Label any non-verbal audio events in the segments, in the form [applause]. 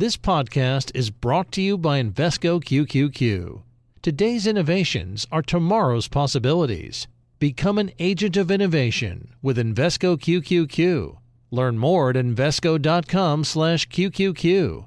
This podcast is brought to you by Invesco QQQ. Today's innovations are tomorrow's possibilities. Become an agent of innovation with Invesco QQQ. Learn more at invesco.com/qqq.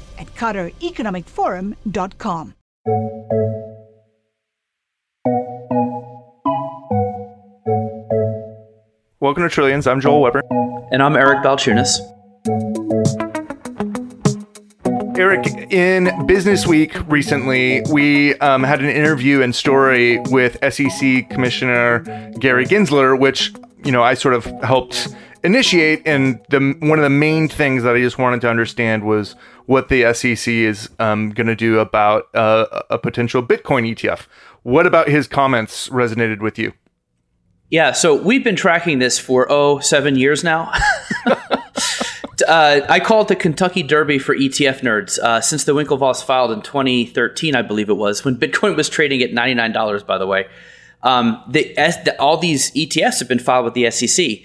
at QatarEconomicForum.com. Welcome to Trillions. I'm Joel Weber. And I'm Eric Balchunas. Eric, in Business Week recently, we um, had an interview and story with SEC Commissioner Gary Gensler, which you know I sort of helped initiate. And the one of the main things that I just wanted to understand was what the SEC is um, going to do about uh, a potential Bitcoin ETF. What about his comments resonated with you? Yeah, so we've been tracking this for oh seven years now. [laughs] uh, I call it the Kentucky Derby for ETF nerds. Uh, since the Winklevoss filed in 2013, I believe it was, when Bitcoin was trading at $99, by the way. Um, the, the, all these ETFs have been filed with the SEC.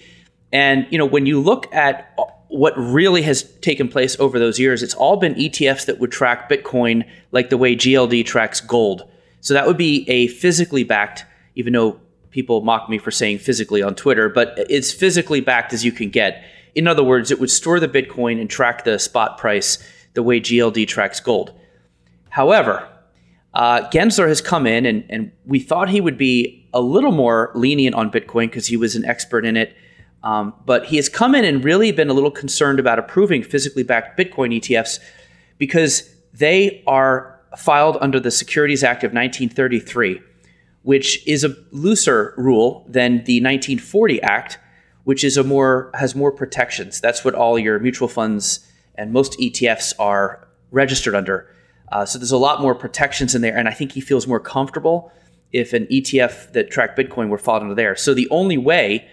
And you know, when you look at what really has taken place over those years, it's all been ETFs that would track Bitcoin like the way GLD tracks gold. So that would be a physically backed, even though people mock me for saying physically on Twitter, but it's physically backed as you can get. In other words, it would store the Bitcoin and track the spot price the way GLD tracks gold. However, uh, Gensler has come in, and, and we thought he would be a little more lenient on Bitcoin because he was an expert in it. Um, but he has come in and really been a little concerned about approving physically backed Bitcoin ETFs because they are filed under the Securities Act of 1933 which is a looser rule than the 1940 Act, which is a more has more protections. That's what all your mutual funds and most ETFs are registered under. Uh, so there's a lot more protections in there, and I think he feels more comfortable if an ETF that tracked Bitcoin were filed under there. So the only way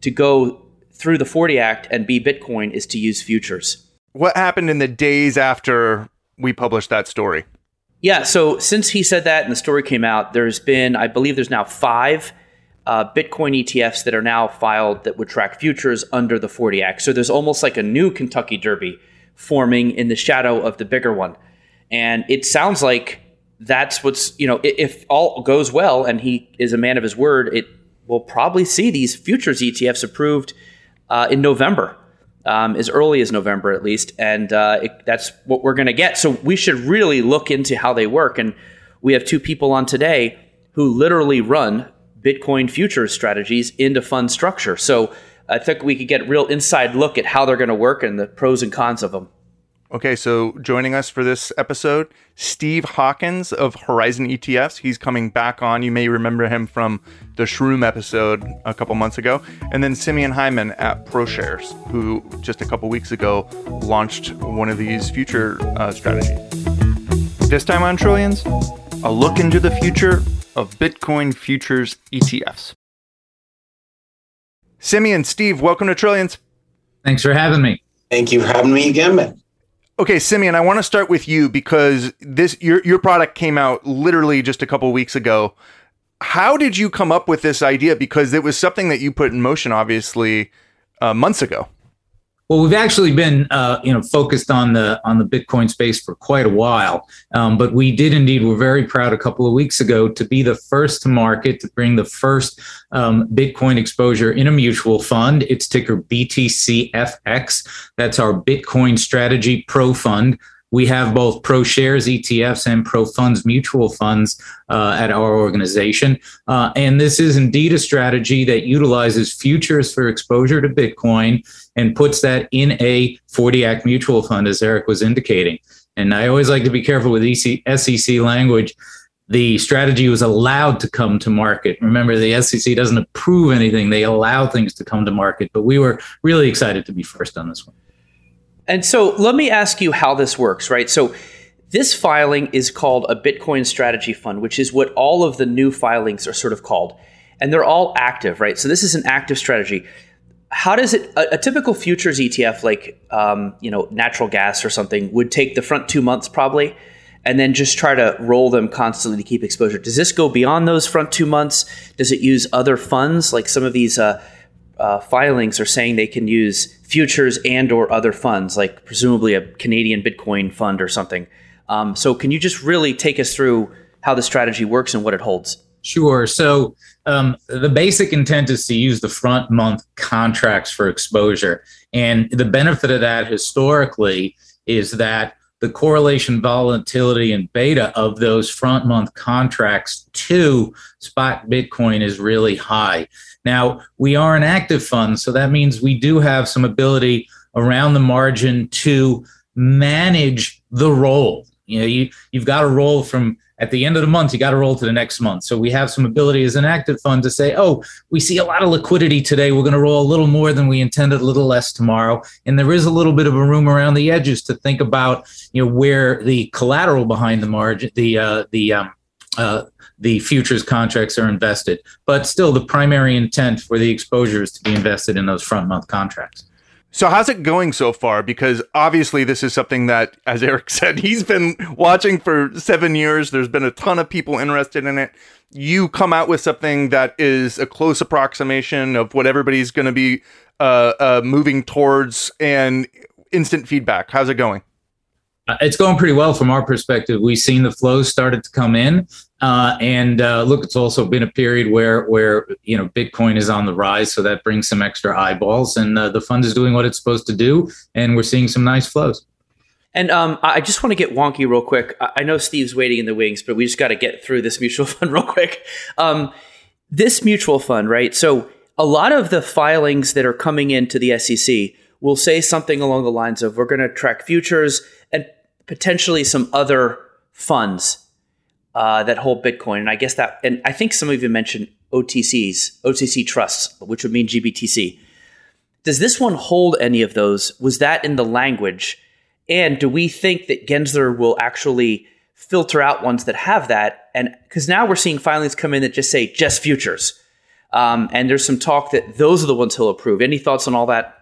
to go through the 40 Act and be Bitcoin is to use futures. What happened in the days after we published that story? Yeah. So since he said that and the story came out, there's been, I believe, there's now five uh, Bitcoin ETFs that are now filed that would track futures under the 40 Act. So there's almost like a new Kentucky Derby forming in the shadow of the bigger one. And it sounds like that's what's, you know, if all goes well and he is a man of his word, it will probably see these futures ETFs approved uh, in November um, as early as November at least, and uh, it, that's what we're going to get. So we should really look into how they work. And we have two people on today who literally run Bitcoin futures strategies into fund structure. So I think we could get real inside look at how they're going to work and the pros and cons of them. Okay, so joining us for this episode, Steve Hawkins of Horizon ETFs. He's coming back on. You may remember him from the Shroom episode a couple months ago. And then Simeon Hyman at ProShares, who just a couple weeks ago launched one of these future uh, strategies. This time on Trillions, a look into the future of Bitcoin futures ETFs. Simeon, Steve, welcome to Trillions. Thanks for having me. Thank you for having me again, man. Okay, Simeon, I want to start with you because this your your product came out literally just a couple weeks ago. How did you come up with this idea? Because it was something that you put in motion, obviously, uh, months ago. Well, we've actually been, uh, you know, focused on the on the Bitcoin space for quite a while, um, but we did indeed. We're very proud a couple of weeks ago to be the first to market to bring the first um, Bitcoin exposure in a mutual fund. It's ticker BTCFX. That's our Bitcoin Strategy Pro Fund. We have both ProShares ETFs and ProFunds mutual funds uh, at our organization. Uh, and this is indeed a strategy that utilizes futures for exposure to Bitcoin and puts that in a 40 Act mutual fund, as Eric was indicating. And I always like to be careful with EC, SEC language. The strategy was allowed to come to market. Remember, the SEC doesn't approve anything, they allow things to come to market. But we were really excited to be first on this one. And so let me ask you how this works, right? So This filing is called a Bitcoin strategy fund, which is what all of the new filings are sort of called. And they're all active, right? So this is an active strategy. How does it, a, a typical futures ETF, like, um, you know, natural gas or something, would take the front two months probably, and then just try to roll them constantly to keep exposure. Does this go beyond those front two months? Does it use other funds? Like some of these uh, uh, filings are saying they can use futures and or other funds, like presumably a Canadian Bitcoin fund or something. Um, so can you just really take us through how the strategy works and what it holds? Sure. So um, the basic intent is to use the front month contracts for exposure. And the benefit of that historically is that the correlation volatility and beta of those front month contracts to spot Bitcoin is really high. Now, we are an active fund, so that means we do have some ability around the margin to manage the roll. You know, you you've got a roll from at the end of the month, you got to roll to the next month. So we have some ability as an active fund to say, oh, we see a lot of liquidity today. We're going to roll a little more than we intended, a little less tomorrow. And there is a little bit of a room around the edges to think about, you know, where the collateral behind the margin, the uh, the um, uh, the futures contracts are invested. But still, the primary intent for the exposure is to be invested in those front month contracts. So how's it going so far? Because obviously this is something that, as Eric [laughs] said, he's been watching for seven years. There's been a ton of people interested in it. You come out with something that is a close approximation of what everybody's going to be uh, uh, moving towards, and instant feedback. How's it going? Uh, it's going pretty well from our perspective. We've seen the flows started to come in, uh, and uh, look, it's also been a period where where you know Bitcoin is on the rise, so that brings some extra eyeballs, and uh, the fund is doing what it's supposed to do, and we're seeing some nice flows. And um, I just want to get wonky real quick. I know Steve's waiting in the wings, but we just got to get through this mutual [laughs] fund real quick. Um, this mutual fund, right? So a lot of the filings that are coming into the SEC will say something along the lines of, "We're going to track futures." And potentially some other funds uh, that hold Bitcoin. And I guess that, and I think some of you mentioned OTCs, OTC trusts, which would mean GBTC. Does this one hold any of those? Was that in the language? And do we think that Gensler will actually filter out ones that have that? And because now we're seeing filings come in that just say just futures. Um, and there's some talk that those are the ones he'll approve. Any thoughts on all that?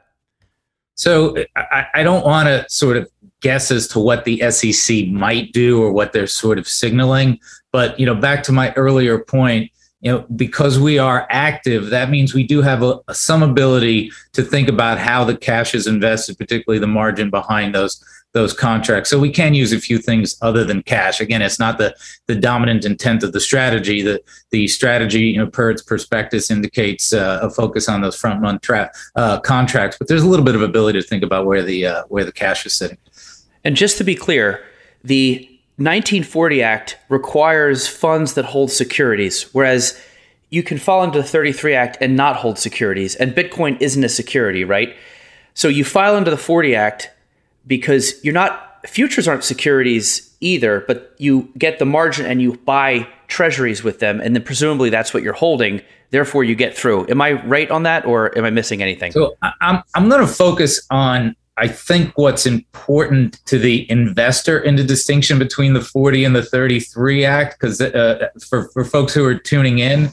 So I, I don't want to sort of guess as to what the SEC might do or what they're sort of signaling. But you know, back to my earlier point, you know, because we are active, that means we do have a, some ability to think about how the cash is invested, particularly the margin behind those those contracts. So we can use a few things other than cash. Again, it's not the the dominant intent of the strategy. The the strategy, you know, per its prospectus, indicates uh, a focus on those front month tra- uh, contracts. But there's a little bit of ability to think about where the uh, where the cash is sitting. And just to be clear, the 1940 Act requires funds that hold securities, whereas you can fall into the 33 Act and not hold securities. And Bitcoin isn't a security, right? So you file into the 40 Act because you're not, futures aren't securities either, but you get the margin and you buy treasuries with them. And then presumably that's what you're holding. Therefore, you get through. Am I right on that or am I missing anything? So I'm, I'm going to focus on I think what's important to the investor in the distinction between the 40 and the 33 Act, because uh, for, for folks who are tuning in,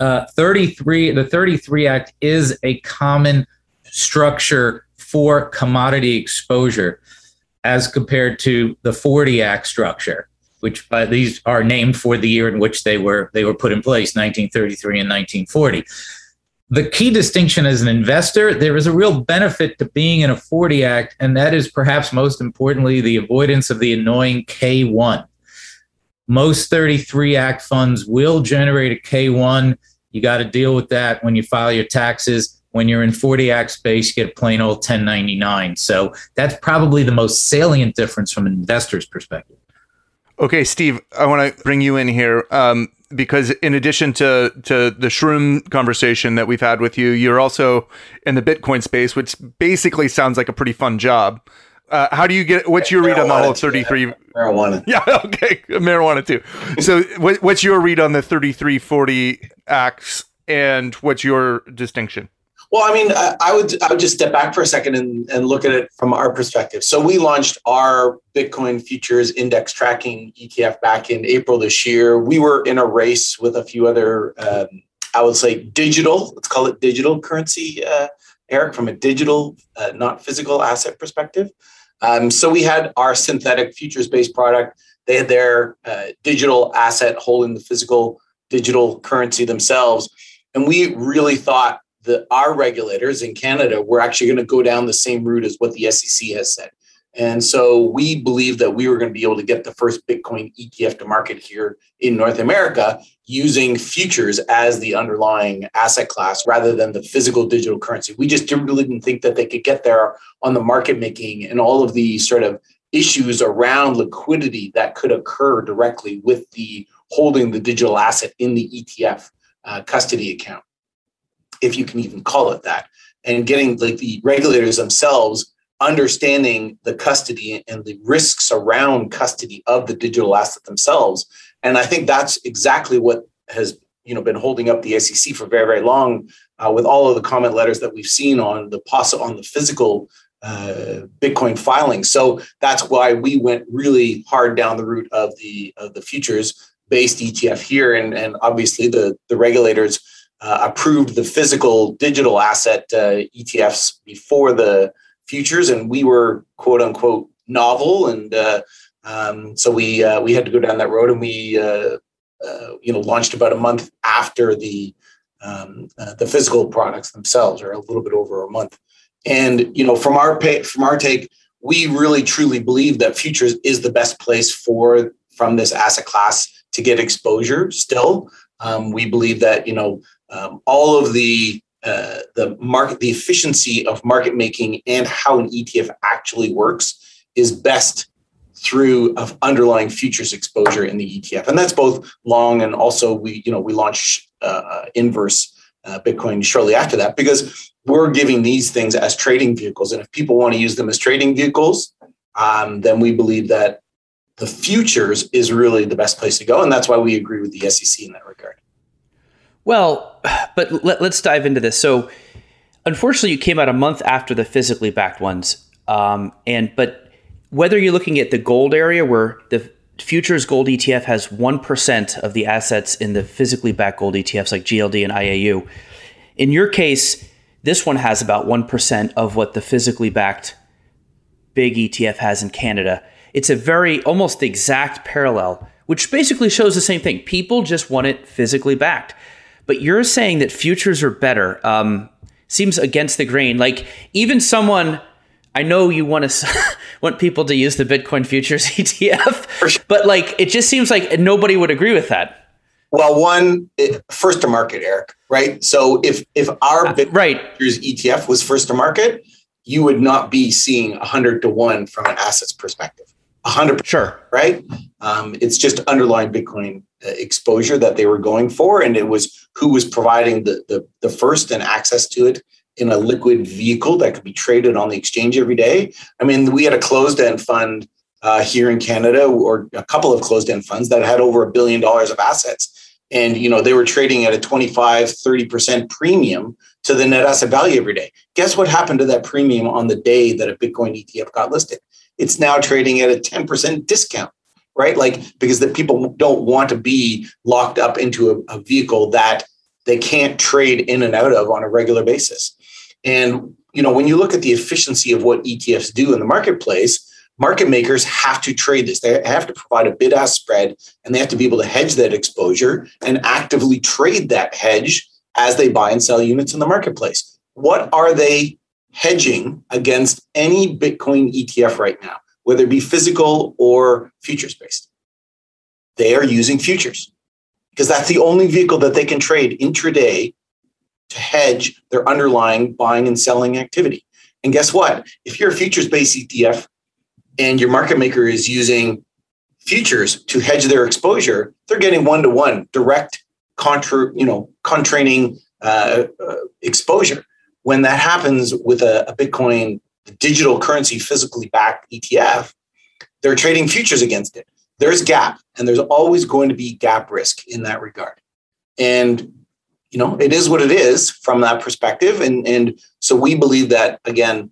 uh, 33 the 33 Act is a common structure for commodity exposure as compared to the 40 Act structure, which by these are named for the year in which they were they were put in place, 1933 and 1940 the key distinction as an investor, there is a real benefit to being in a 40 Act, and that is perhaps most importantly the avoidance of the annoying K1. Most 33 Act funds will generate a K1. You got to deal with that when you file your taxes. When you're in 40 Act space, you get a plain old 1099. So that's probably the most salient difference from an investor's perspective. Okay, Steve, I want to bring you in here. Um, because in addition to to the shroom conversation that we've had with you, you're also in the Bitcoin space, which basically sounds like a pretty fun job. Uh, how do you get? What's your read on the whole 33? Marijuana. [laughs] Yeah. Okay. Marijuana too. So, what, what's your read on the 3340 acts, and what's your distinction? Well, I mean, I would I would just step back for a second and, and look at it from our perspective. So we launched our Bitcoin futures index tracking ETF back in April this year. We were in a race with a few other, um, I would say, digital. Let's call it digital currency, uh, Eric, from a digital, uh, not physical asset perspective. Um, so we had our synthetic futures based product. They had their uh, digital asset holding the physical digital currency themselves. And we really thought that our regulators in Canada were actually going to go down the same route as what the SEC has said. And so we believe that we were going to be able to get the first Bitcoin ETF to market here in North America using futures as the underlying asset class rather than the physical digital currency. We just really didn't think that they could get there on the market making and all of the sort of issues around liquidity that could occur directly with the holding the digital asset in the ETF uh, custody account, if you can even call it that, and getting like the regulators themselves understanding the custody and the risks around custody of the digital asset themselves. And I think that's exactly what has you know been holding up the SEC for very very long, uh, with all of the comment letters that we've seen on the poss- on the physical uh, Bitcoin filing. So that's why we went really hard down the route of the of the futures based ETF here, and and obviously the the regulators uh, approved the physical digital asset uh, ETFs before the futures, and we were quote unquote novel, and uh, um, so we uh, we had to go down that road, and we uh, you know launched about a month after the um, the physical products themselves, or a little bit over a month. And you know, from our pay, from our take, we really truly believe that futures is the best place for from this asset class to get exposure. Still, um, we believe that you know um, all of the uh, the market, the efficiency of market making, and how an ETF actually works is best through of underlying futures exposure in the ETF, and that's both long and also we you know we launched uh, inverse uh, Bitcoin shortly after that because we're giving these things as trading vehicles. And if people want to use them as trading vehicles, um, then we believe that the futures is really the best place to go. And that's why we agree with the SEC in that regard. Well, [sighs] but let, us dive into this. So, unfortunately, you came out a month after the physically backed ones. Um, and but whether you're looking at the gold area where the futures gold ETF has 1% of the assets in the physically backed gold ETFs like GLD and IAU. In your case, this one has about 1% of what the physically backed big ETF has in Canada. It's a very almost exact parallel, which basically shows the same thing. People just want it physically backed. But you're saying that futures are better. Um, seems against the grain. Like even someone I know you want to [laughs] want people to use the Bitcoin futures [laughs] ETF, sure. but like it just seems like nobody would agree with that. Well, one first to market, Eric, right? So if if our uh, Bitcoin right. futures ETF was first to market, you would not be seeing hundred to one from an assets perspective. hundred, sure, right? Um, it's just underlying Bitcoin exposure that they were going for, and it was who was providing the the, the first and access to it in a liquid vehicle that could be traded on the exchange every day. I mean, we had a closed end fund uh, here in Canada, or a couple of closed end funds that had over a billion dollars of assets. And you know they were trading at a 25, 30% premium to the net asset value every day. Guess what happened to that premium on the day that a Bitcoin ETF got listed? It's now trading at a 10% discount, right? Like because the people don't want to be locked up into a, a vehicle that they can't trade in and out of on a regular basis. And you know, when you look at the efficiency of what ETFs do in the marketplace, market makers have to trade this. They have to provide a bid ask spread and they have to be able to hedge that exposure and actively trade that hedge as they buy and sell units in the marketplace. What are they hedging against any Bitcoin ETF right now, whether it be physical or futures based? They are using futures because that's the only vehicle that they can trade intraday to hedge their underlying buying and selling activity. And guess what? If you're a futures based ETF and your market maker is using futures to hedge their exposure, they're getting one to one direct contra, you know, contraining uh, uh, exposure. When that happens with a, a Bitcoin digital currency physically backed ETF, they're trading futures against it. There's gap, and there's always going to be gap risk in that regard. And you know, it is what it is from that perspective. And, and so we believe that, again,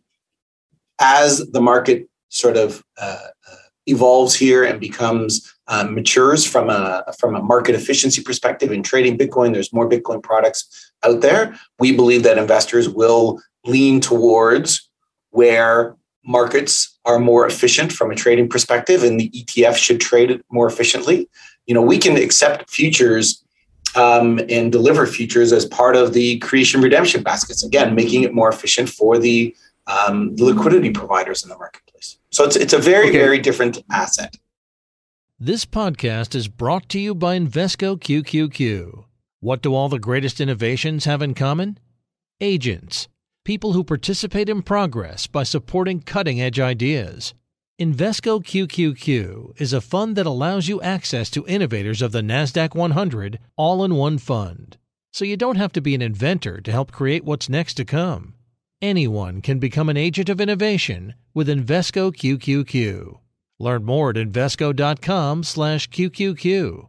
as the market sort of uh, uh evolves here and becomes um, matures from a from a market efficiency perspective in trading Bitcoin. There's more Bitcoin products out there. We believe that investors will lean towards where markets are more efficient from a trading perspective, and the ETF should trade it more efficiently. You know, we can accept futures um, and deliver futures as part of the creation redemption baskets. Again, making it more efficient for the, um, the liquidity providers in the marketplace. So it's it's a very okay. very different asset. This podcast is brought to you by Invesco QQQ. What do all the greatest innovations have in common? Agents, people who participate in progress by supporting cutting edge ideas. Invesco QQQ is a fund that allows you access to innovators of the NASDAQ 100 all in one fund. So you don't have to be an inventor to help create what's next to come. Anyone can become an agent of innovation with Invesco QQQ. Learn more at invesco.com/qqq.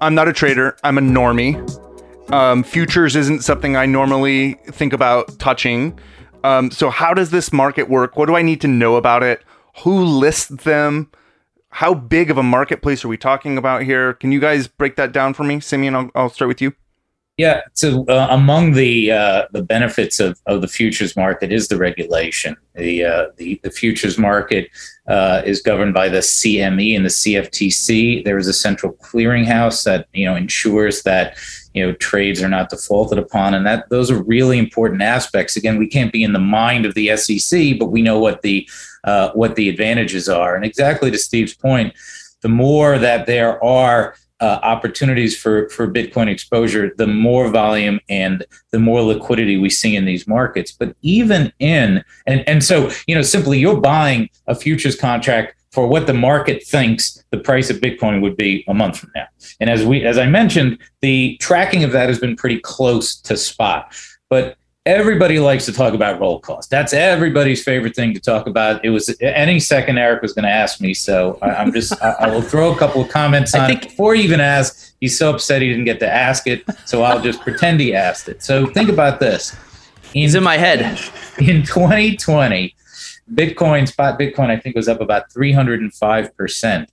I'm not a trader. I'm a normie. Um, futures isn't something I normally think about touching. Um, so, how does this market work? What do I need to know about it? Who lists them? How big of a marketplace are we talking about here? Can you guys break that down for me? Simeon, I'll, I'll start with you. Yeah. So uh, among the uh, the benefits of, of the futures market is the regulation. The uh, the, the futures market uh, is governed by the CME and the CFTC. There is a central clearinghouse that you know ensures that you know trades are not defaulted upon, and that those are really important aspects. Again, we can't be in the mind of the SEC, but we know what the uh, what the advantages are. And exactly to Steve's point, the more that there are uh, opportunities for for Bitcoin exposure, the more volume and the more liquidity we see in these markets. But even in and and so you know, simply you're buying a futures contract for what the market thinks the price of Bitcoin would be a month from now. And as we as I mentioned, the tracking of that has been pretty close to spot. But everybody likes to talk about roll cost. That's everybody's favorite thing to talk about. It was any second Eric was going to ask me, so I, am just I, I, will throw a couple of comments [laughs] on think, it before he even asked. He's so upset he didn't get to ask it, so I'll just pretend he asked it. So think about this. In, He's in my head. [laughs] In 2020, Bitcoin spot Bitcoin I think was up about 305 percent.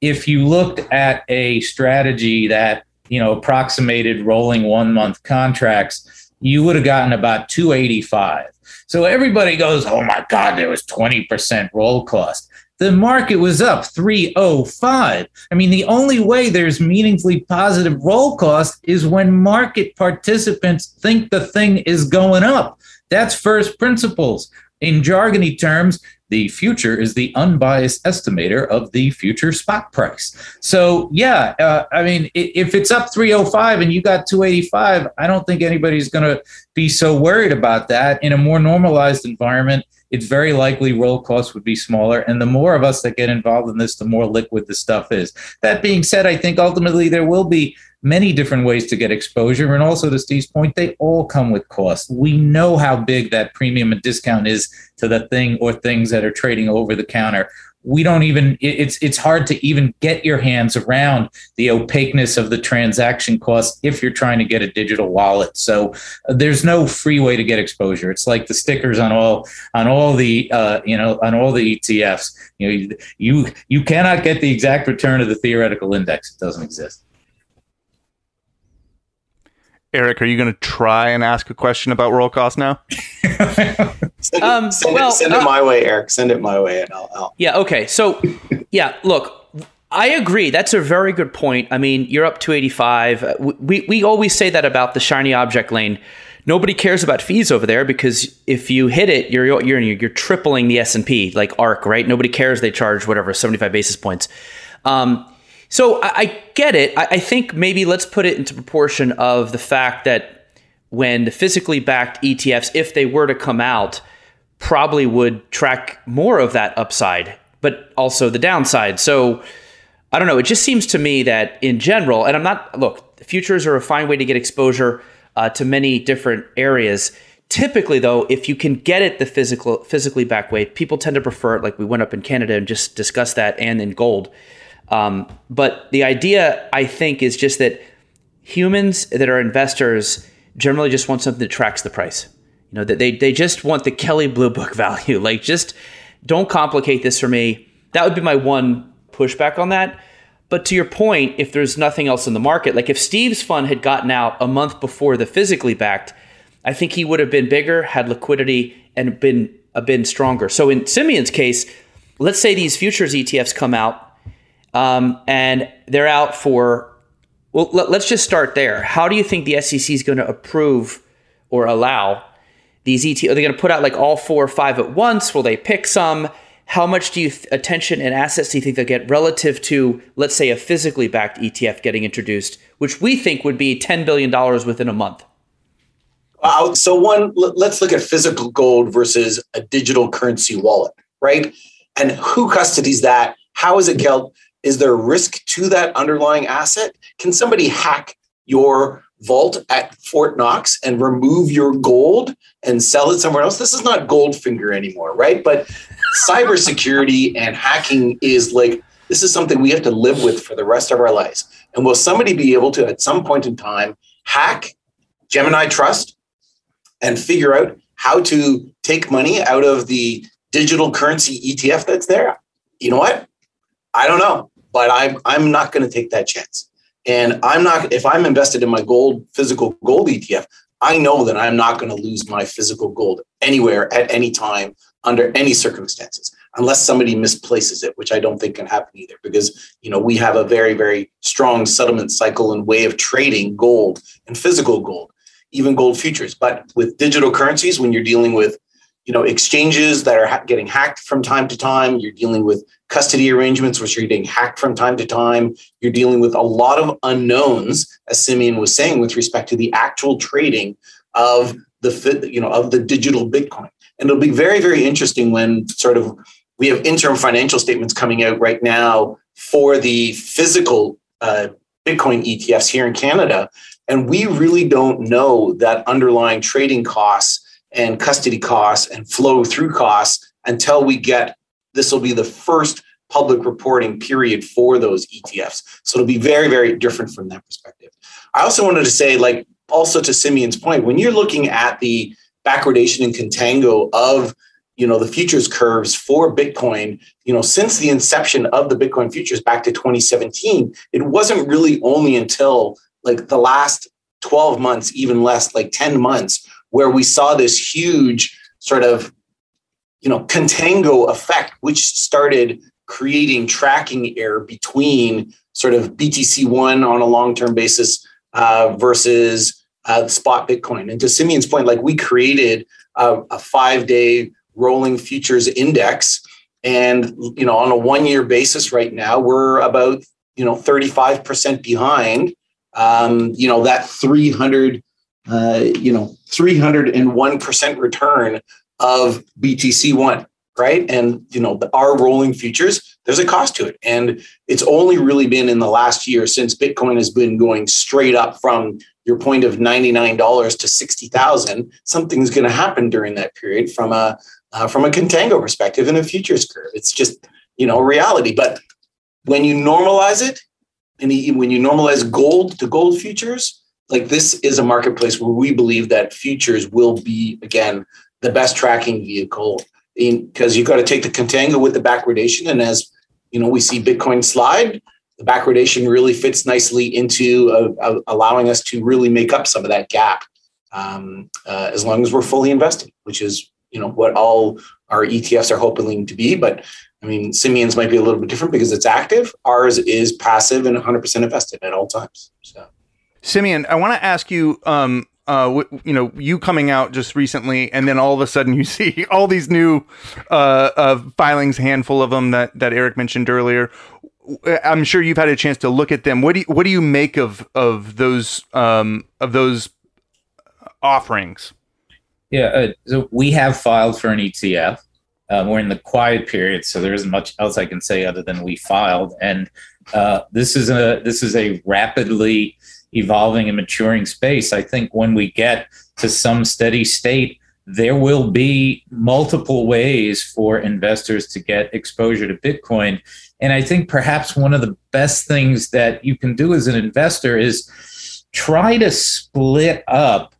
If you looked at a strategy that you know approximated rolling one month contracts you would have gotten about 285. So everybody goes, oh my God, there was 20% roll cost. The market was up 305. I mean, the only way there's meaningfully positive roll cost is when market participants think the thing is going up. That's first principles. In jargony terms, the future is the unbiased estimator of the future spot price. So, yeah, uh, I mean, if it's up 305 and you got 285, I don't think anybody's going to be so worried about that. In a more normalized environment, it's very likely roll costs would be smaller. And the more of us that get involved in this, the more liquid the stuff is. That being said, I think ultimately there will be many different ways to get exposure. And also, to Steve's point, they all come with costs. We know how big that premium and discount is to the thing or things that are trading over the counter. We don't even, it's, it's hard to even get your hands around the opaqueness of the transaction costs if you're trying to get a digital wallet. So uh, there's no free way to get exposure. It's like the stickers on all, on all the, uh, you know, on all the ETFs. You know, you, you cannot get the exact return of the theoretical index. It doesn't exist. Eric, are you going to try and ask a question about roll cost now? [laughs] send, um, send, well, it, send it uh, my way, Eric. Send it my way, and I'll. I'll. Yeah. Okay. So, yeah. Look, I agree. That's a very good point. I mean, you're up to 85. We we always say that about the shiny object lane. Nobody cares about fees over there because if you hit it, you're you're you're tripling the S and P like ARK, right? Nobody cares. They charge whatever 75 basis points. Um, So I, I get it. I, I think maybe let's put it into proportion of the fact that when the physically backed ETFs, if they were to come out, probably would track more of that upside, but also the downside. So I don't know. It just seems to me that in general, and I'm not, look, futures are a fine way to get exposure uh, to many different areas. Typically, though, if you can get it the physical, physically back way, people tend to prefer it. Like we went up in Canada and just discussed that, and in gold. Um, but the idea, I think, is just that humans that are investors generally just want something that tracks the price. You know, that they they just want the Kelley Blue Book [laughs] value. Like, just don't complicate this for me. That would be my one pushback on that. But to your point, if there's nothing else in the market, like if Steve's fund had gotten out a month before the physically backed, I think he would have been bigger, had liquidity, and been been stronger. So in Simeon's case, let's say these futures ETFs come out um, and they're out for. Well, let, let's just start there. How do you think the SEC is going to approve or allow these ETFs? Are they going to put out like all four or five at once? Will they pick some? How much do you th- attention and assets do you think they'll get relative to, let's say, a physically backed ETF getting introduced, which we think would be ten billion dollars within a month? Uh, so one, let's look at physical gold versus a digital currency wallet, right? And who custodies that? How is it held? Is there risk to that underlying asset? Can somebody hack your vault at Fort Knox and remove your gold and sell it somewhere else? This is not Goldfinger anymore, right? But cybersecurity and hacking is like this is something we have to live with for the rest of our lives. And will somebody be able to, at some point in time, hack Gemini Trust and figure out how to take money out of the digital currency ETF that's there? You know what? I don't know, but I'm I'm not going to take that chance. And I'm not if I'm invested in my gold physical gold ETF, I know that I'm not going to lose my physical gold anywhere at any time under any circumstances unless somebody misplaces it which i don't think can happen either because you know we have a very very strong settlement cycle and way of trading gold and physical gold even gold futures but with digital currencies when you're dealing with you know exchanges that are getting hacked from time to time you're dealing with custody arrangements which are getting hacked from time to time you're dealing with a lot of unknowns as simeon was saying with respect to the actual trading of the you know of the digital bitcoin and it'll be very, very interesting when sort of we have interim financial statements coming out right now for the physical uh, Bitcoin ETFs here in Canada. And we really don't know that underlying trading costs and custody costs and flow through costs until we get this will be the first public reporting period for those ETFs. So it'll be very, very different from that perspective. I also wanted to say, like, also to Simeon's point, when you're looking at the backwardation and contango of you know the futures curves for bitcoin you know since the inception of the bitcoin futures back to 2017 it wasn't really only until like the last 12 months even less like 10 months where we saw this huge sort of you know contango effect which started creating tracking error between sort of btc1 on a long-term basis uh, versus uh, spot Bitcoin. And to Simeon's point, like we created a, a five day rolling futures index. And, you know, on a one year basis right now, we're about, you know, 35% behind, um, you know, that 300, uh, you know, 301% return of BTC1 right? And you know, the, our rolling futures, there's a cost to it, and it's only really been in the last year since Bitcoin has been going straight up from your point of $99 to 60,000, something's going to happen during that period from a uh, from a contango perspective in a futures curve. It's just, you know, reality. But when you normalize it, and when you normalize gold to gold futures, like this is a marketplace where we believe that futures will be again the best tracking vehicle because you've got to take the contango with the backwardation and as you know we see bitcoin slide the backwardation really fits nicely into uh, uh, allowing us to really make up some of that gap um, uh, as long as we're fully invested, which is you know what all our ETFs are hoping to be. But I mean, Simeon's might be a little bit different because it's active. Ours is passive and 100% invested at all times. So, Simeon, I want to ask you. Um, uh, you know, you coming out just recently, and then all of a sudden you [laughs] see all these new uh, uh, filings, handful of them that that Eric mentioned earlier I'm sure you've had a chance to look at them. What do you, what do you make of of those um, of those offerings? Yeah, uh, so we have filed for an ETF. Um, we're in the quiet period, so there isn't much else I can say other than we filed. And uh, this is a this is a rapidly evolving and maturing space. I think when we get to some steady state, there will be multiple ways for investors to get exposure to Bitcoin. And I think perhaps one of the best things that you can do as an investor is try to split up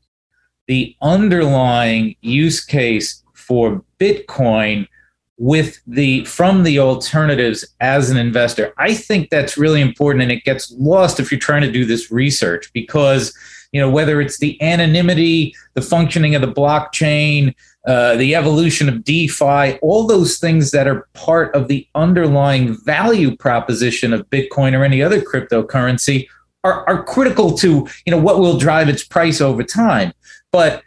the underlying use case for Bitcoin with the from the alternatives as an investor. I think that's really important and it gets lost if you're trying to do this research because you know whether it's the anonymity, the functioning of the blockchain, uh, the evolution of DeFi, all those things that are part of the underlying value proposition of Bitcoin or any other cryptocurrency are, are critical to you know what will drive its price over time. But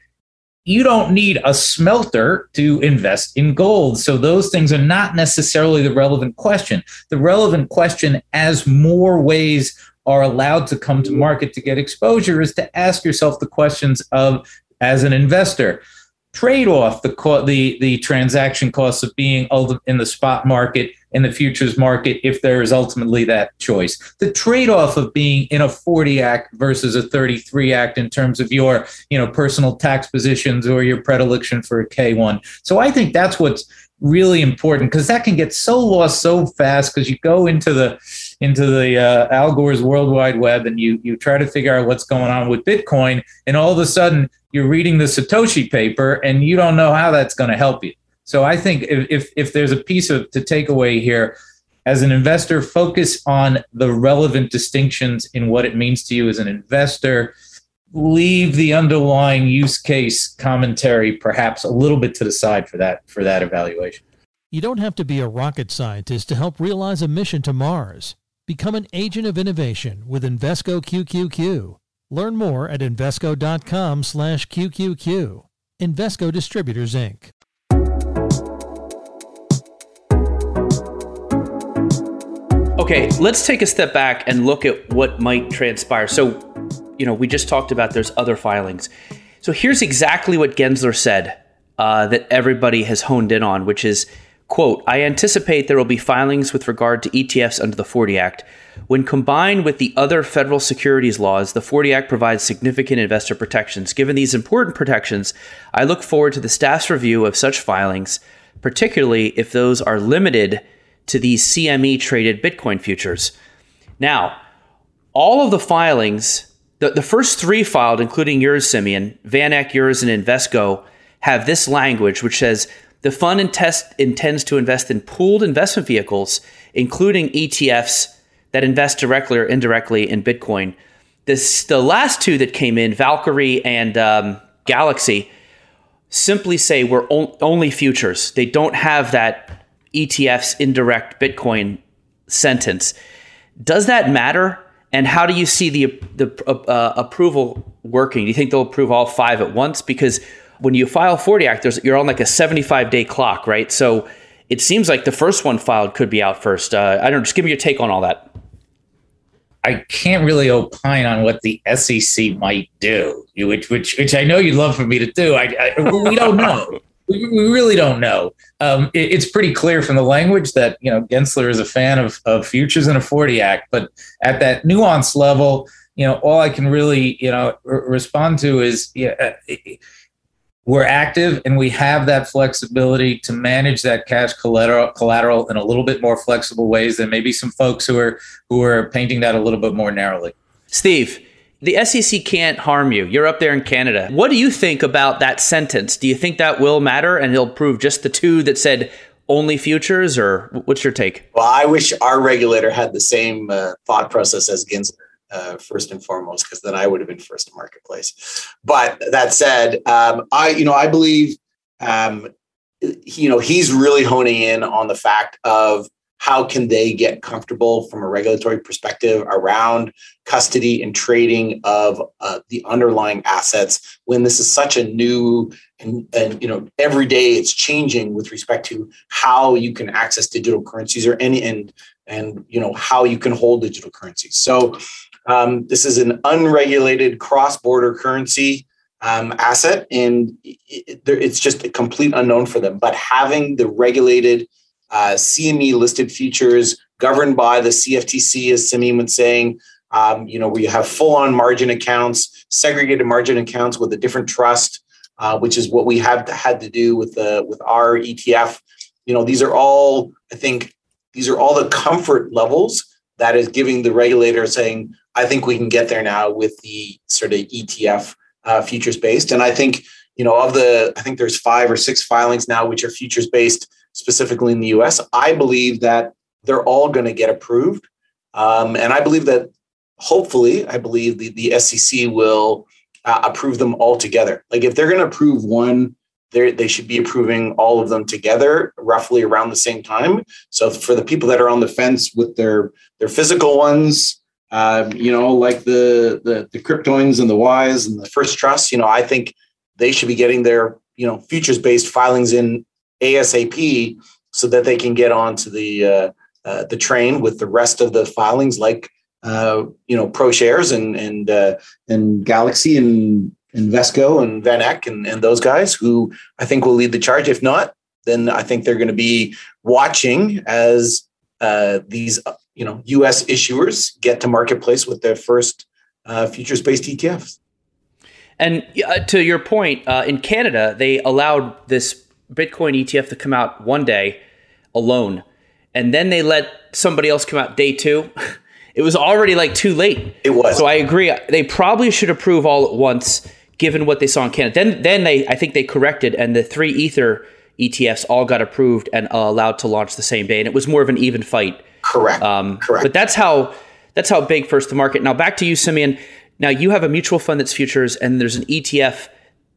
you don't need a smelter to invest in gold. So those things are not necessarily the relevant question. The relevant question, as more ways are allowed to come to market to get exposure, is to ask yourself the questions of, as an investor, trade off the co- the the transaction costs of being in the spot market in the futures market if there is ultimately that choice the trade-off of being in a 40 act versus a 33 act in terms of your you know personal tax positions or your predilection for a k1 so i think that's what's really important because that can get so lost so fast because you go into the into the uh, Al Gore's World Wide Web and you you try to figure out what's going on with Bitcoin, and all of a sudden you're reading the Satoshi paper and you don't know how that's going to help you. So I think if, if, if there's a piece of to take away here, as an investor, focus on the relevant distinctions in what it means to you as an investor. Leave the underlying use case commentary perhaps a little bit to the side for that for that evaluation. You don't have to be a rocket scientist to help realize a mission to Mars. Become an agent of innovation with Invesco QQQ. Learn more at Invesco.com slash QQQ. Invesco Distributors, Inc. Okay, let's take a step back and look at what might transpire. So, you know, we just talked about there's other filings. So here's exactly what Gensler said uh, that everybody has honed in on, which is, quote, I anticipate there will be filings with regard to ETFs under the 40 Act when combined with the other federal securities laws, the 40 Act provides significant investor protections. Given these important protections, I look forward to the staff's review of such filings, particularly if those are limited to these CME traded Bitcoin futures. Now, all of the filings, the, the first three filed, including yours, Simeon, VanEck, yours, and Invesco, have this language which says the fund intends to invest in pooled investment vehicles, including ETFs that invest directly or indirectly in Bitcoin. This, the last two that came in, Valkyrie and um, Galaxy, simply say we're on, only futures. They don't have that ETFs indirect Bitcoin sentence. Does that matter? And how do you see the the uh, uh, approval working? Do you think they'll approve all five at once? Because when you file 40 Act, you're on like a 75 day clock, right? So it seems like the first one filed could be out first. Uh, I don't know. Just give me your take on all that. I can't really opine on what the SEC might do, which which which I know you'd love for me to do. I, I we don't know. [laughs] we, we really don't know. Um, it, it's pretty clear from the language that you know Gensler is a fan of of futures and a 40 Act, but at that nuance level, you know, all I can really you know r- respond to is yeah. Uh, we're active and we have that flexibility to manage that cash collateral, collateral in a little bit more flexible ways than maybe some folks who are who are painting that a little bit more narrowly. Steve, the SEC can't harm you. You're up there in Canada. What do you think about that sentence? Do you think that will matter and he'll prove just the two that said only futures or what's your take? Well, I wish our regulator had the same uh, thought process as Gensler uh, first and foremost, because then I would have been first to marketplace. But that said, um, I you know I believe um, you know he's really honing in on the fact of how can they get comfortable from a regulatory perspective around custody and trading of uh, the underlying assets when this is such a new and, and you know every day it's changing with respect to how you can access digital currencies or any and and you know how you can hold digital currencies. So um, this is an unregulated cross-border currency um, asset and it, it's just a complete unknown for them. But having the regulated uh, CME listed futures governed by the CFTC, as Simeon was saying. Um, you know, we have full on margin accounts, segregated margin accounts with a different trust, uh, which is what we have to, had to do with the with our ETF. You know, these are all, I think, these are all the comfort levels that is giving the regulator saying, I think we can get there now with the sort of ETF uh, futures based. And I think, you know, of the, I think there's five or six filings now which are futures based specifically in the US. I believe that they're all going to get approved. Um, and I believe that hopefully, I believe the, the SEC will uh, approve them all together. Like if they're going to approve one, they should be approving all of them together roughly around the same time. So for the people that are on the fence with their their physical ones, um, you know, like the the the Kryptoins and the Wise and the First Trust, you know, I think they should be getting their you know futures based filings in ASAP so that they can get onto the uh, uh, the train with the rest of the filings, like uh, you know ProShares and and uh, and Galaxy and and Invesco and VanEck and, and those guys who I think will lead the charge. If not, then I think they're going to be watching as uh, these you know U.S. issuers get to marketplace with their first uh, futures-based ETFs. And to your point, in Canada, they allowed this Bitcoin ETF to come out one day alone, and then they let somebody else come out day two. [laughs] it was already like too late. It was. So I agree. They probably should approve all at once, given what they saw in Canada. Then, then they, I think they corrected, and the three Ether ETFs all got approved and uh, allowed to launch the same day, and it was more of an even fight. Correct. Um, Correct. But that's how that's how big first to market. Now back to you, Simeon. Now you have a mutual fund that's futures, and there's an ETF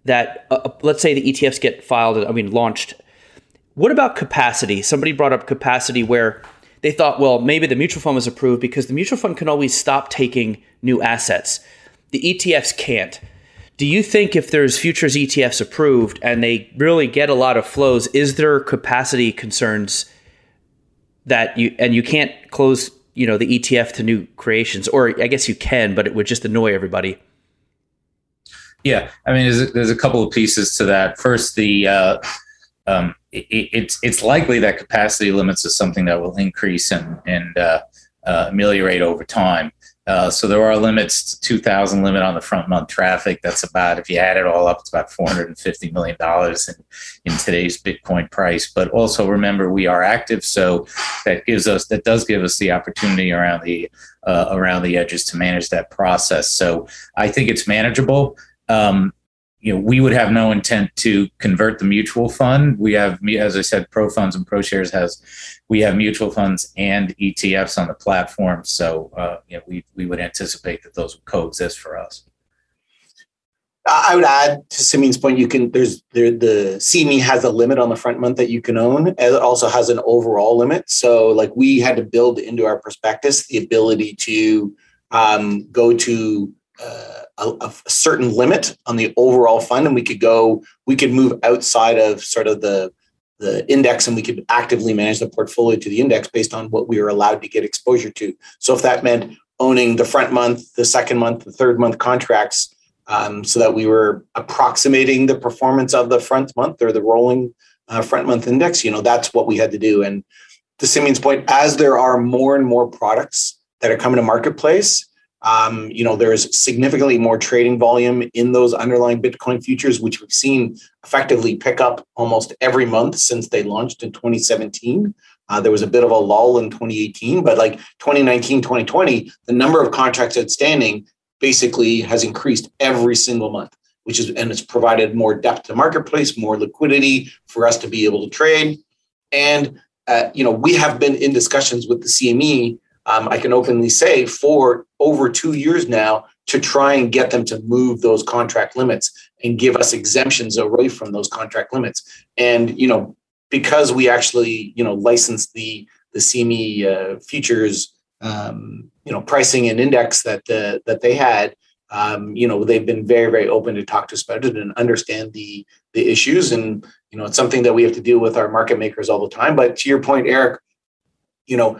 that uh, uh let's say the ETFs get filed, I mean launched. What about capacity? Somebody brought up capacity where they thought, well, maybe the mutual fund was approved because the mutual fund can always stop taking new assets. The ETFs can't. Do you think if there's futures ETFs approved and they really get a lot of flows, is there capacity concerns that you and you can't close, you know, the ETF to new creations, or I guess you can, but it would just annoy everybody. Yeah, I mean, there's a, there's a couple of pieces to that. First, the uh, um, it, it's it's likely that capacity limits is something that will increase and and uh, uh, ameliorate over time. Uh, so there are limits. 2,000 limit on the front month traffic. That's about, if you add it all up, it's about 450 million dollars in, in today's Bitcoin price. But also remember, we are active, so that gives us that does give us the opportunity around the uh, around the edges to manage that process. So I think it's manageable um, you know, we would have no intent to convert the mutual fund. We have, as I said, ProFunds and ProShares has, we have mutual funds and ETFs on the platform. So, uh, you know, we we would anticipate that those would coexist for us. I would add to Simeon's point, you can there's there the CME has a limit on the front month that you can own. It also has an overall limit. So like we had to build into our prospectus the ability to um, go to a, a, certain limit on the overall fund, and we could go, we could move outside of sort of the the index, and we could actively manage the portfolio to the index based on what we were allowed to get exposure to. So if that meant owning the front month, the second month, the third month contracts, um, so that we were approximating the performance of the front month or the rolling uh, front month index, you know, that's what we had to do. And to Simeon's point, as there are more and more products that are coming to marketplace, um, you know, there's significantly more trading volume in those underlying Bitcoin futures, which we've seen effectively pick up almost every month since they launched in 2017. Uh, there was a bit of a lull in 2018, but like 2019, 2020, the number of contracts outstanding basically has increased every single month, which is, and it's provided more depth to marketplace, more liquidity for us to be able to trade. And, uh, you know, we have been in discussions with the CME um, I can openly say, for over two years now to try and get them to move those contract limits and give us exemptions away from those contract limits. And, you know, because we actually, you know, license the the CME uh, futures, um, you know, pricing and index that the that they had, um, you know, they've been very, very open to talk to us about it and understand the the issues. And you know, it's something that we have to deal with our market makers all the time. But to your point, Eric, you know,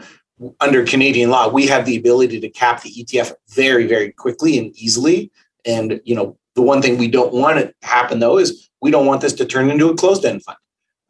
under Canadian law, we have the ability to cap the ETF very, very quickly and easily. And you know, the one thing we don't want to happen though is we don't want this to turn into a closed-end fund.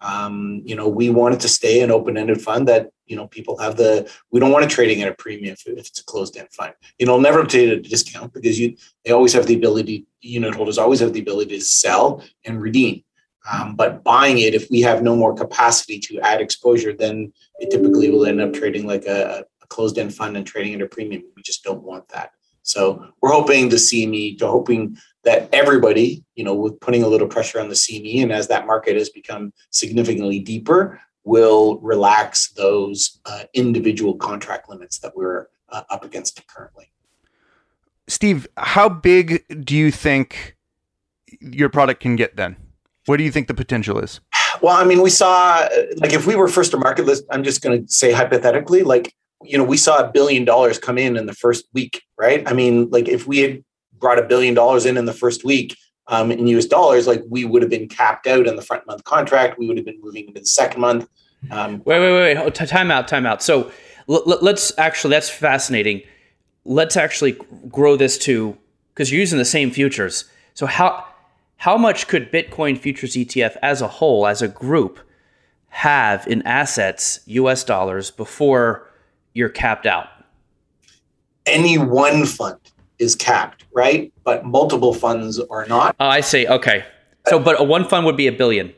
Um, you know, we want it to stay an open-ended fund that you know people have the. We don't want it trading at a premium if, it's a closed-end fund. You know, never trade at a discount because you they always have the ability. Unit holders always have the ability to sell and redeem. Um, but buying it, if we have no more capacity to add exposure, then it typically will end up trading like a, a closed-end fund and trading at a premium. We just don't want that. So we're hoping the CME, to hoping that everybody, you know, with putting a little pressure on the CME, and as that market has become significantly deeper, will relax those uh, individual contract limits that we're uh, up against currently. Steve, how big do you think your product can get then? What do you think the potential is? Well, I mean, we saw like if we were first to market list, I'm just going to say hypothetically, like you know, we saw a billion dollars come in in the first week, right? I mean, like if we had brought a billion dollars in in the first week um, in US dollars, like we would have been capped out in the front month contract. We would have been moving into the second month. Um, wait, wait, wait, wait. time out, time out. So l- l- let's actually, that's fascinating. Let's actually grow this to, because you're using the same futures. So how, how much could Bitcoin futures ETF as a whole, as a group, have in assets, US dollars, before you're capped out? Any one fund is capped, right? But multiple funds are not. Oh, I see. Okay. So, but a one fund would be a billion.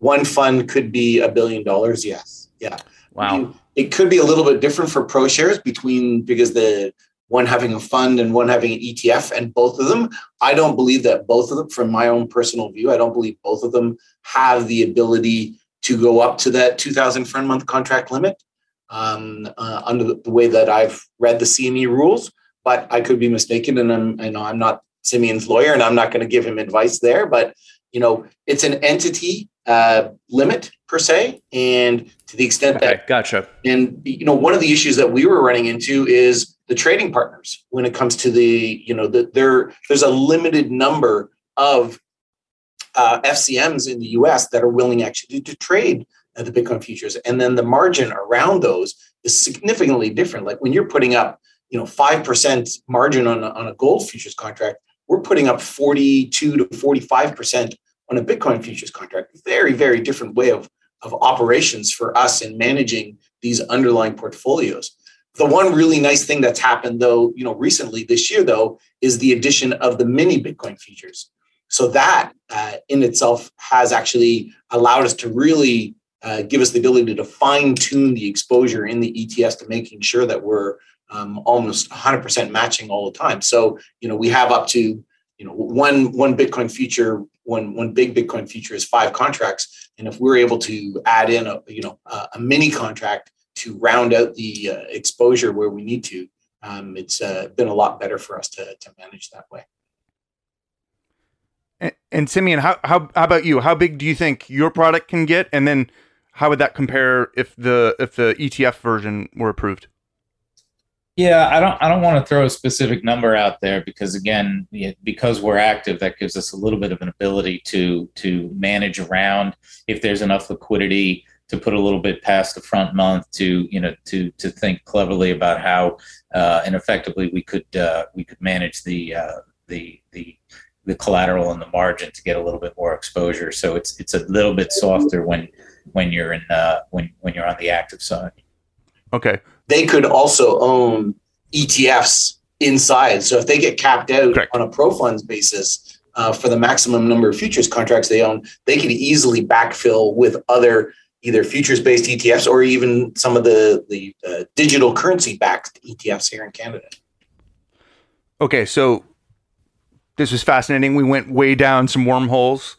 One fund could be a billion dollars. Yes. Yeah. Wow. It could be a little bit different for ProShares between because the one having a fund and one having an ETF, and both of them, I don't believe that both of them, from my own personal view, I don't believe both of them have the ability to go up to that 2,000 front month contract limit um, uh, under the, the, way that I've read the CME rules but I could be mistaken. And I'm, I know I'm not Simeon's lawyer, and I'm not going to give him advice there. But you know, it's an entity uh, limit per se, and to the extent okay, that gotcha. And you know, one of the issues that we were running into is the trading partners when it comes to the you know the, there there's a limited number of uh, FCMs in the U.S. that are willing actually to trade the Bitcoin futures, and then the margin around those is significantly different. Like when you're putting up you know, 5% margin on a, on a gold futures contract, we're putting up 42 to 45% on a Bitcoin futures contract. Very, very different way of, of operations for us in managing these underlying portfolios. The one really nice thing that's happened though, you know, recently this year though, is the addition of the mini Bitcoin futures. So that uh, in itself has actually allowed us to really uh, give us the ability to fine tune the exposure in the ETFs to making sure that we're um, almost 100% matching all the time. So, you know, we have up to, you know, one one Bitcoin future, one one big Bitcoin future is five contracts, and if we're able to add in a you know a, a mini contract to round out the uh, exposure where we need to, um, it's uh, been a lot better for us to to manage that way. And, and Simeon, how, how how about you? How big do you think your product can get, and then how would that compare if the if the ETF version were approved? Yeah, I don't. I don't want to throw a specific number out there because, again, because we're active, that gives us a little bit of an ability to to manage around if there's enough liquidity to put a little bit past the front month to you know to to think cleverly about how uh, and effectively we could uh, we could manage the uh, the the the collateral and the margin to get a little bit more exposure. So it's it's a little bit softer when when you're in uh, when when you're on the active side. Okay they could also own ETFs inside. So if they get capped out Correct. on a ProFunds basis uh, for the maximum number of futures contracts they own, they could easily backfill with other either futures based ETFs or even some of the the uh, digital currency backed ETFs here in Canada. Okay, so this was fascinating. We went way down some wormholes.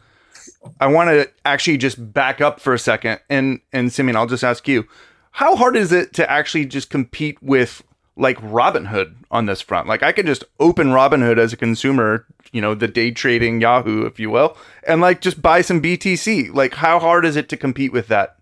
I want to actually just back up for a second, and and Simeon, I'll just ask you how hard is it to actually just compete with like Robinhood on this front? Like I can just open Robinhood as a consumer, you know, the day trading Yahoo, if you will, and like just buy some BTC. Like how hard is it to compete with that?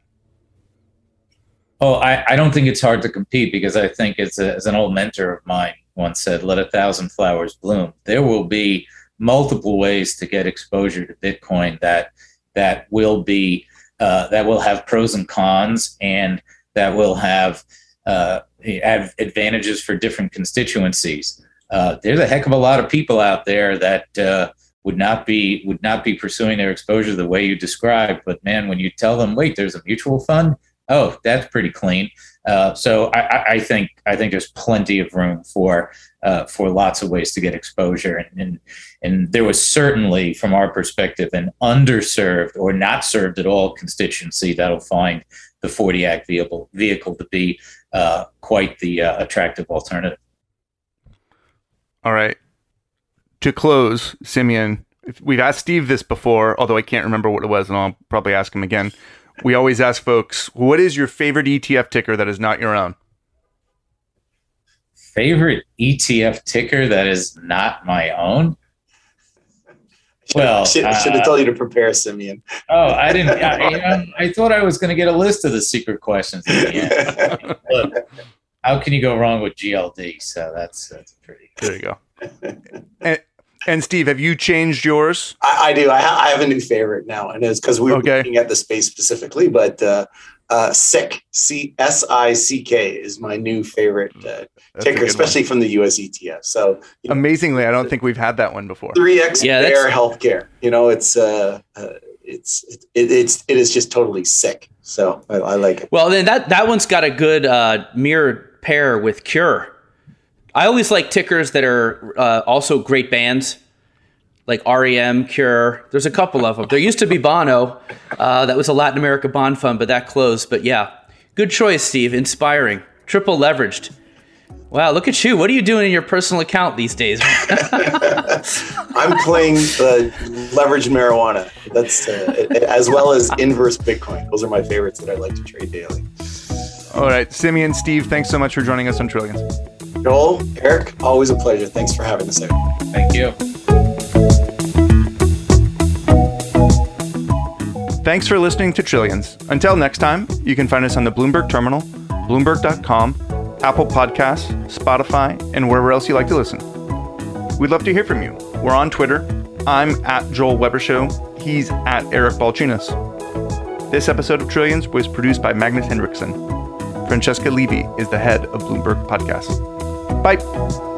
Oh, I, I don't think it's hard to compete because I think it's a, as an old mentor of mine once said, "Let a thousand flowers bloom." There will be multiple ways to get exposure to Bitcoin that that will be uh, that will have pros and cons and that will have uh, advantages for different constituencies. Uh, there's a heck of a lot of people out there that uh, would not be would not be pursuing their exposure the way you described. But man, when you tell them, wait, there's a mutual fund, oh, that's pretty clean. Uh, so I, I, think I think there's plenty of room for uh, for lots of ways to get exposure, and, and and there was certainly, from our perspective, an underserved or not served at all constituency that'll find the 40 Act vehicle vehicle to be uh, quite the uh, attractive alternative. All right. To close, Simeon, we've asked Steve this before, although I can't remember what it was, and I'll probably ask him again. We always ask folks, what is your favorite ETF ticker that is not your own? Favorite ETF ticker that is not my own? Well, [laughs] should, uh, should have told you to prepare, Simeon. Oh, I didn't. I, you know, I thought I was going to get a list of the secret questions. [laughs] Look, how can you go wrong with GLD? So that's that's pretty. There you go. and, and Steve, have you changed yours? I, I do. I, ha- I, have a new favorite now, and it's because we were okay. looking at the space specifically. But uh, uh, SICK, C S I C K, is my new favorite uh, ticker, especially one. from the US ETF. So you know, amazingly, I don't think we've had that one before. Three X yeah, Bear Healthcare. You know, it's uh, uh, it's it, it's it is just totally sick. So I, I, like it. Well, then that that one's got a good uh, mirrored pair with Cure. I always like tickers that are uh, also great bands like REM, Cure. There's a couple of them. There used to be Bono. Uh, that was a Latin America bond fund, but that closed. But yeah, good choice, Steve. Inspiring. Triple leveraged. Wow, look at you. What are you doing in your personal account these days? [laughs] I'm playing uh, leveraged marijuana. That's uh, as well as inverse Bitcoin. Those are my favorites that I like to trade daily. All right, Simeon, Steve, thanks so much for joining us on Trillions. Joel, Eric, always a pleasure. Thanks for having us out. Thank you. Thanks for listening to Trillions. Until next time, you can find us on the Bloomberg Terminal, Bloomberg.com, Apple Podcasts, Spotify, and wherever else you like to listen. We'd love to hear from you. We're on Twitter. I'm at Joel Weber Show. He's at Eric Balchunas. This episode of Trillions was produced by Magnus Henriksen. Francesca Levy is the head of Bloomberg Podcasts. Bye.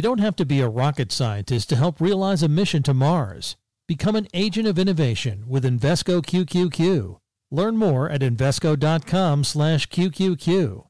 You don't have to be a rocket scientist to help realize a mission to Mars. Become an agent of innovation with Invesco QQQ. Learn more at invesco.com/qqq.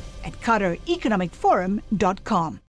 at QatarEconomicForum.com.